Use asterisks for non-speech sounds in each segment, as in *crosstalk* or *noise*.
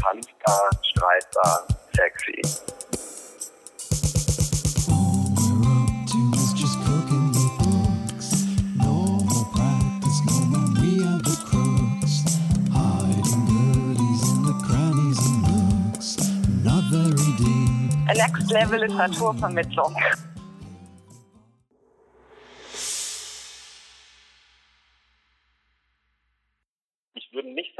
tanzbar, streitbar, sexy. Next Level Literaturvermittlung.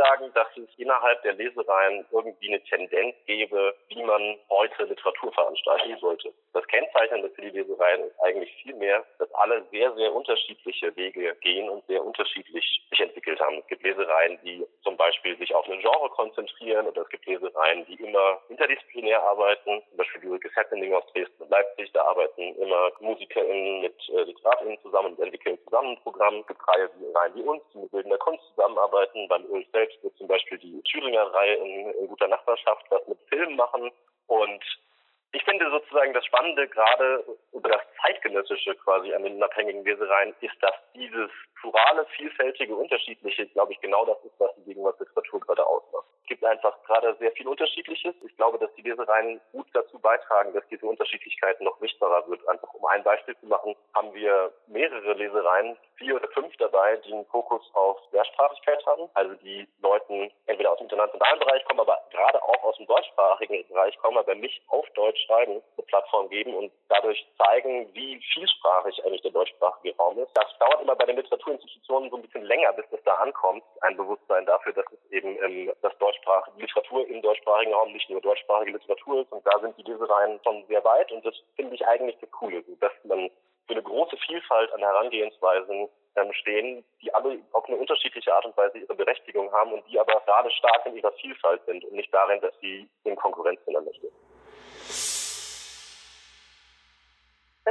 Sagen, dass es innerhalb der Lesereien irgendwie eine Tendenz gäbe, wie man heute Literatur veranstalten sollte. Das Kennzeichnende für die Lesereien ist eigentlich vielmehr, dass alle sehr, sehr unterschiedliche Wege gehen und sehr unterschiedlich sich entwickelt haben. Es gibt Lesereien, die zum Beispiel sich auf ein Genre konzentrieren oder es gibt Lesereien, die immer interdisziplinär arbeiten. Zum Beispiel die Ulrike Happening aus Dresden und Leipzig, da arbeiten immer MusikerInnen mit äh, LiteratInnen zusammen und entwickeln zusammen ein Programm. Es gibt Reihen wie uns, die mit bildender Kunst zusammenarbeiten. Beim Ulf selbst wird zum Beispiel die Thüringer Reihe in, in guter Nachbarschaft was mit Filmen machen und ich finde sozusagen das Spannende gerade über das zeitgenössische quasi an den unabhängigen Lesereien ist, dass dieses plurale, vielfältige, unterschiedliche, glaube ich, genau das ist, was die Gegenwartsliteratur gerade ausmacht. Es gibt einfach gerade sehr viel Unterschiedliches. Ich glaube, dass die Lesereien gut dazu beitragen, dass diese Unterschiedlichkeit noch sichtbarer wird. Einfach um ein Beispiel zu machen, haben wir mehrere Lesereien, vier oder fünf dabei, die einen Fokus auf Mehrsprachigkeit haben. Also die Leuten entweder aus dem internationalen Bereich kommen, aber gerade auch aus dem deutschsprachigen Bereich kommen, aber nicht auf Deutsch schreiben, eine Plattform geben und dadurch zeigen, wie vielsprachig eigentlich der deutschsprachige Raum ist. Das dauert immer bei den Literaturinstitutionen so ein bisschen länger, bis das da ankommt. Ein Bewusstsein dafür, dass es eben ähm, das deutschsprachige Literatur im deutschsprachigen Raum nicht nur deutschsprachige Literatur ist. Und da sind die Lesereien schon sehr weit. Und das finde ich eigentlich das Coole, dass man für eine große Vielfalt an Herangehensweisen ähm, stehen, die alle auf eine unterschiedliche Art und Weise ihre Berechtigung haben und die aber gerade stark in ihrer Vielfalt sind und nicht darin, dass sie in Konkurrenz miteinander stehen.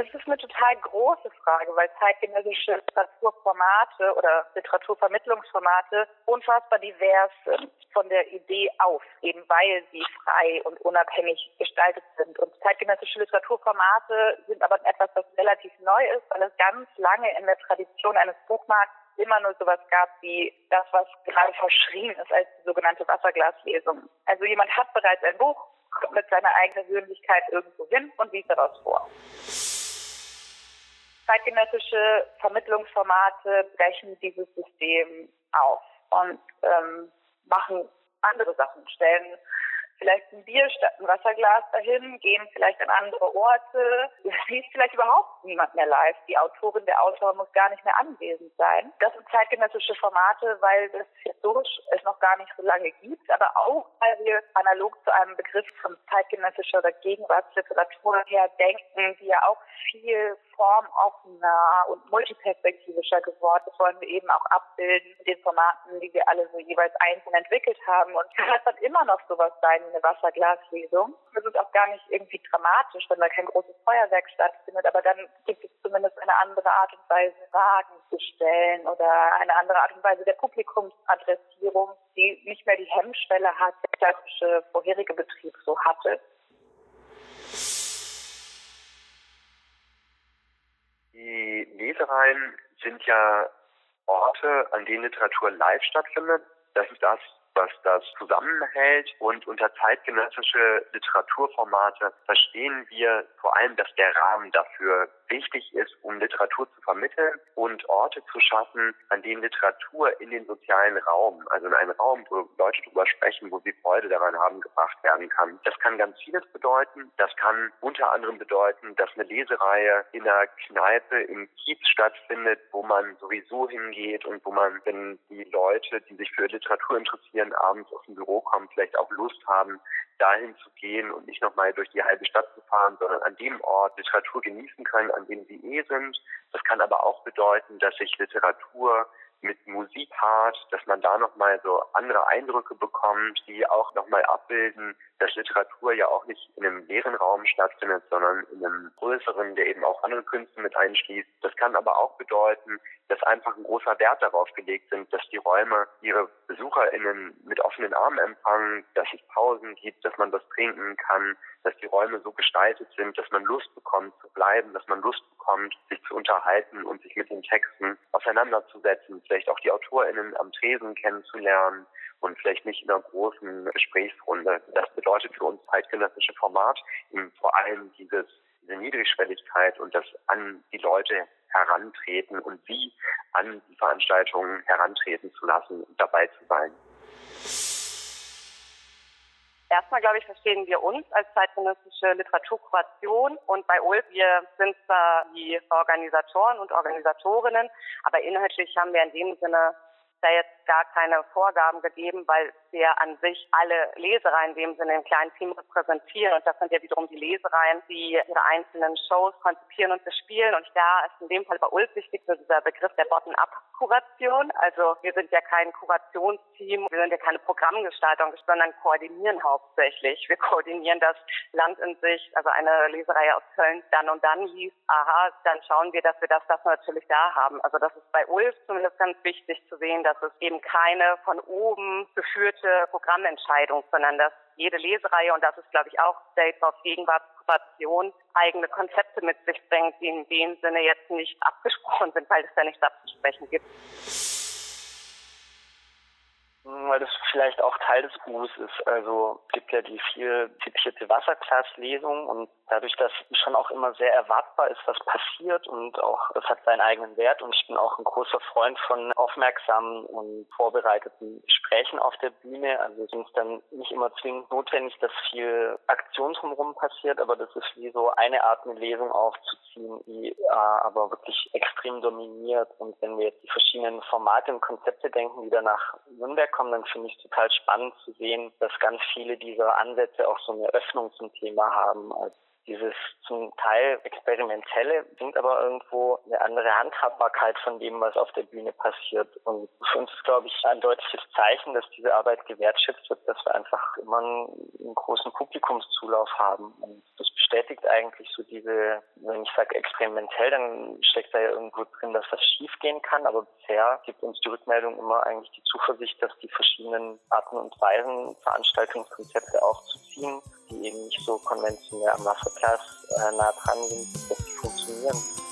Das ist eine total große Frage, weil zeitgenössische Literaturformate oder Literaturvermittlungsformate unfassbar divers sind von der Idee auf, eben weil sie frei und unabhängig gestaltet sind. Und zeitgenössische Literaturformate sind aber etwas, das neu ist, weil es ganz lange in der Tradition eines Buchmarkts immer nur sowas gab wie das, was gerade verschrien ist als die sogenannte Wasserglaslesung. Also jemand hat bereits ein Buch, kommt mit seiner eigenen Persönlichkeit irgendwo hin und liest daraus vor zeitgenössische Vermittlungsformate brechen dieses System auf und ähm, machen andere Sachen, stellen vielleicht ein Bier statt ein Wasserglas dahin, gehen vielleicht an andere Orte. Es liest vielleicht überhaupt niemand mehr live. Die Autorin, der Autor muss gar nicht mehr anwesend sein. Das sind zeitgenössische Formate, weil das historisch es noch gar nicht so lange gibt, aber auch, weil wir analog zu einem Begriff von zeitgenössischer oder Gegenwartsliteratur her denken, die ja auch viel formoffener und multiperspektivischer geworden. Das wollen wir eben auch abbilden mit den Formaten, die wir alle so jeweils einzeln entwickelt haben. Und *laughs* das dann immer noch sowas sein eine Wasserglaslesung. Das ist auch gar nicht irgendwie dramatisch, wenn da kein großes Feuerwerk stattfindet, aber dann gibt es zumindest eine andere Art und Weise, Fragen zu stellen oder eine andere Art und Weise der Publikumsadressierung, die nicht mehr die Hemmschwelle hat, der klassische vorherige Betrieb so hatte. Die Lesereien sind ja Orte, an denen Literatur live stattfindet. Das ist das, was das zusammenhält. Und unter zeitgenössische Literaturformate verstehen wir vor allem, dass der Rahmen dafür wichtig ist, um Literatur zu vermitteln und Orte zu schaffen, an denen Literatur in den sozialen Raum, also in einen Raum, wo Leute drüber sprechen, wo sie Freude daran haben, gebracht werden kann. Das kann ganz vieles bedeuten. Das kann unter anderem bedeuten, dass eine Lesereihe in einer Kneipe im Kiez stattfindet, wo man sowieso hingeht und wo man, wenn die Leute, die sich für Literatur interessieren, abends aus dem Büro kommen, vielleicht auch Lust haben, dahin zu gehen und nicht nochmal durch die halbe Stadt zu fahren, sondern an dem Ort Literatur genießen können, an dem sie eh sind. Das kann aber auch bedeuten, dass sich Literatur mit Musik hart, dass man da nochmal so andere Eindrücke bekommt, die auch nochmal abbilden, dass Literatur ja auch nicht in einem leeren Raum stattfindet, sondern in einem größeren, der eben auch andere Künste mit einschließt. Das kann aber auch bedeuten, dass einfach ein großer Wert darauf gelegt sind, dass die Räume ihre BesucherInnen mit offenen Armen empfangen, dass es Pausen gibt, dass man was trinken kann, dass die Räume so gestaltet sind, dass man Lust bekommt zu bleiben, dass man Lust bekommt, sich zu unterhalten und sich mit den Texten auseinanderzusetzen, vielleicht auch die AutorInnen am Tresen kennenzulernen und vielleicht nicht in einer großen Gesprächsrunde. Das bedeutet für uns zeitgenössische Format eben vor allem dieses, diese Niedrigschwelligkeit und das an die Leute herantreten und sie an die Veranstaltungen herantreten zu lassen und dabei zu sein. Erstmal, glaube ich, verstehen wir uns als zeitgenössische Literaturkuration und bei ULF, wir sind zwar die Organisatoren und Organisatorinnen, aber inhaltlich haben wir in dem Sinne da jetzt gar keine Vorgaben gegeben, weil wir an sich alle Lesereien in dem Sinne im kleinen Team repräsentieren. Und das sind ja wiederum die Lesereien, die ihre einzelnen Shows konzipieren und bespielen. Und da ist in dem Fall bei Ulf wichtig so dieser Begriff der Bottom-up-Kuration. Also wir sind ja kein Kurationsteam, wir sind ja keine Programmgestaltung, sondern koordinieren hauptsächlich. Wir koordinieren das Land in sich, also eine Leserei aus Köln dann und dann liest, aha, dann schauen wir, dass wir das, das natürlich da haben. Also das ist bei Ulf zumindest ganz wichtig zu sehen, dass es eben keine von oben geführte Programmentscheidung, sondern dass jede Lesereihe, und das ist, glaube ich, auch State of Gegenwartskooperation, eigene Konzepte mit sich bringt, die in dem Sinne jetzt nicht abgesprochen sind, weil es da nichts abzusprechen gibt weil das vielleicht auch Teil des Buchs ist. Also es gibt ja die viel zitierte Wasserglaslesung und dadurch, dass schon auch immer sehr erwartbar ist, was passiert und auch das hat seinen eigenen Wert und ich bin auch ein großer Freund von aufmerksamen und vorbereiteten Gesprächen auf der Bühne. Also es ist dann nicht immer zwingend notwendig, dass viel Aktion drumherum passiert, aber das ist wie so eine Art, eine Lesung aufzuziehen, die äh, aber wirklich extrem dominiert. Und wenn wir jetzt die verschiedenen Formate und Konzepte denken, die da nach Nürnberg kommen, dann finde ich es total spannend zu sehen, dass ganz viele dieser Ansätze auch so eine Öffnung zum Thema haben. Also dieses zum Teil experimentelle bringt aber irgendwo eine andere Handhabbarkeit von dem, was auf der Bühne passiert. Und für uns ist, glaube ich, ein deutliches Zeichen, dass diese Arbeit gewertschätzt wird, dass wir einfach immer einen, großen Publikumszulauf haben. Und bestätigt eigentlich so diese, wenn ich sage experimentell, dann steckt da ja irgendwo drin, dass was schiefgehen kann. Aber bisher gibt uns die Rückmeldung immer eigentlich die Zuversicht, dass die verschiedenen Arten und Weisen, Veranstaltungskonzepte aufzuziehen, die eben nicht so konventionell am Wasserplatz äh, nah dran sind, dass die funktionieren.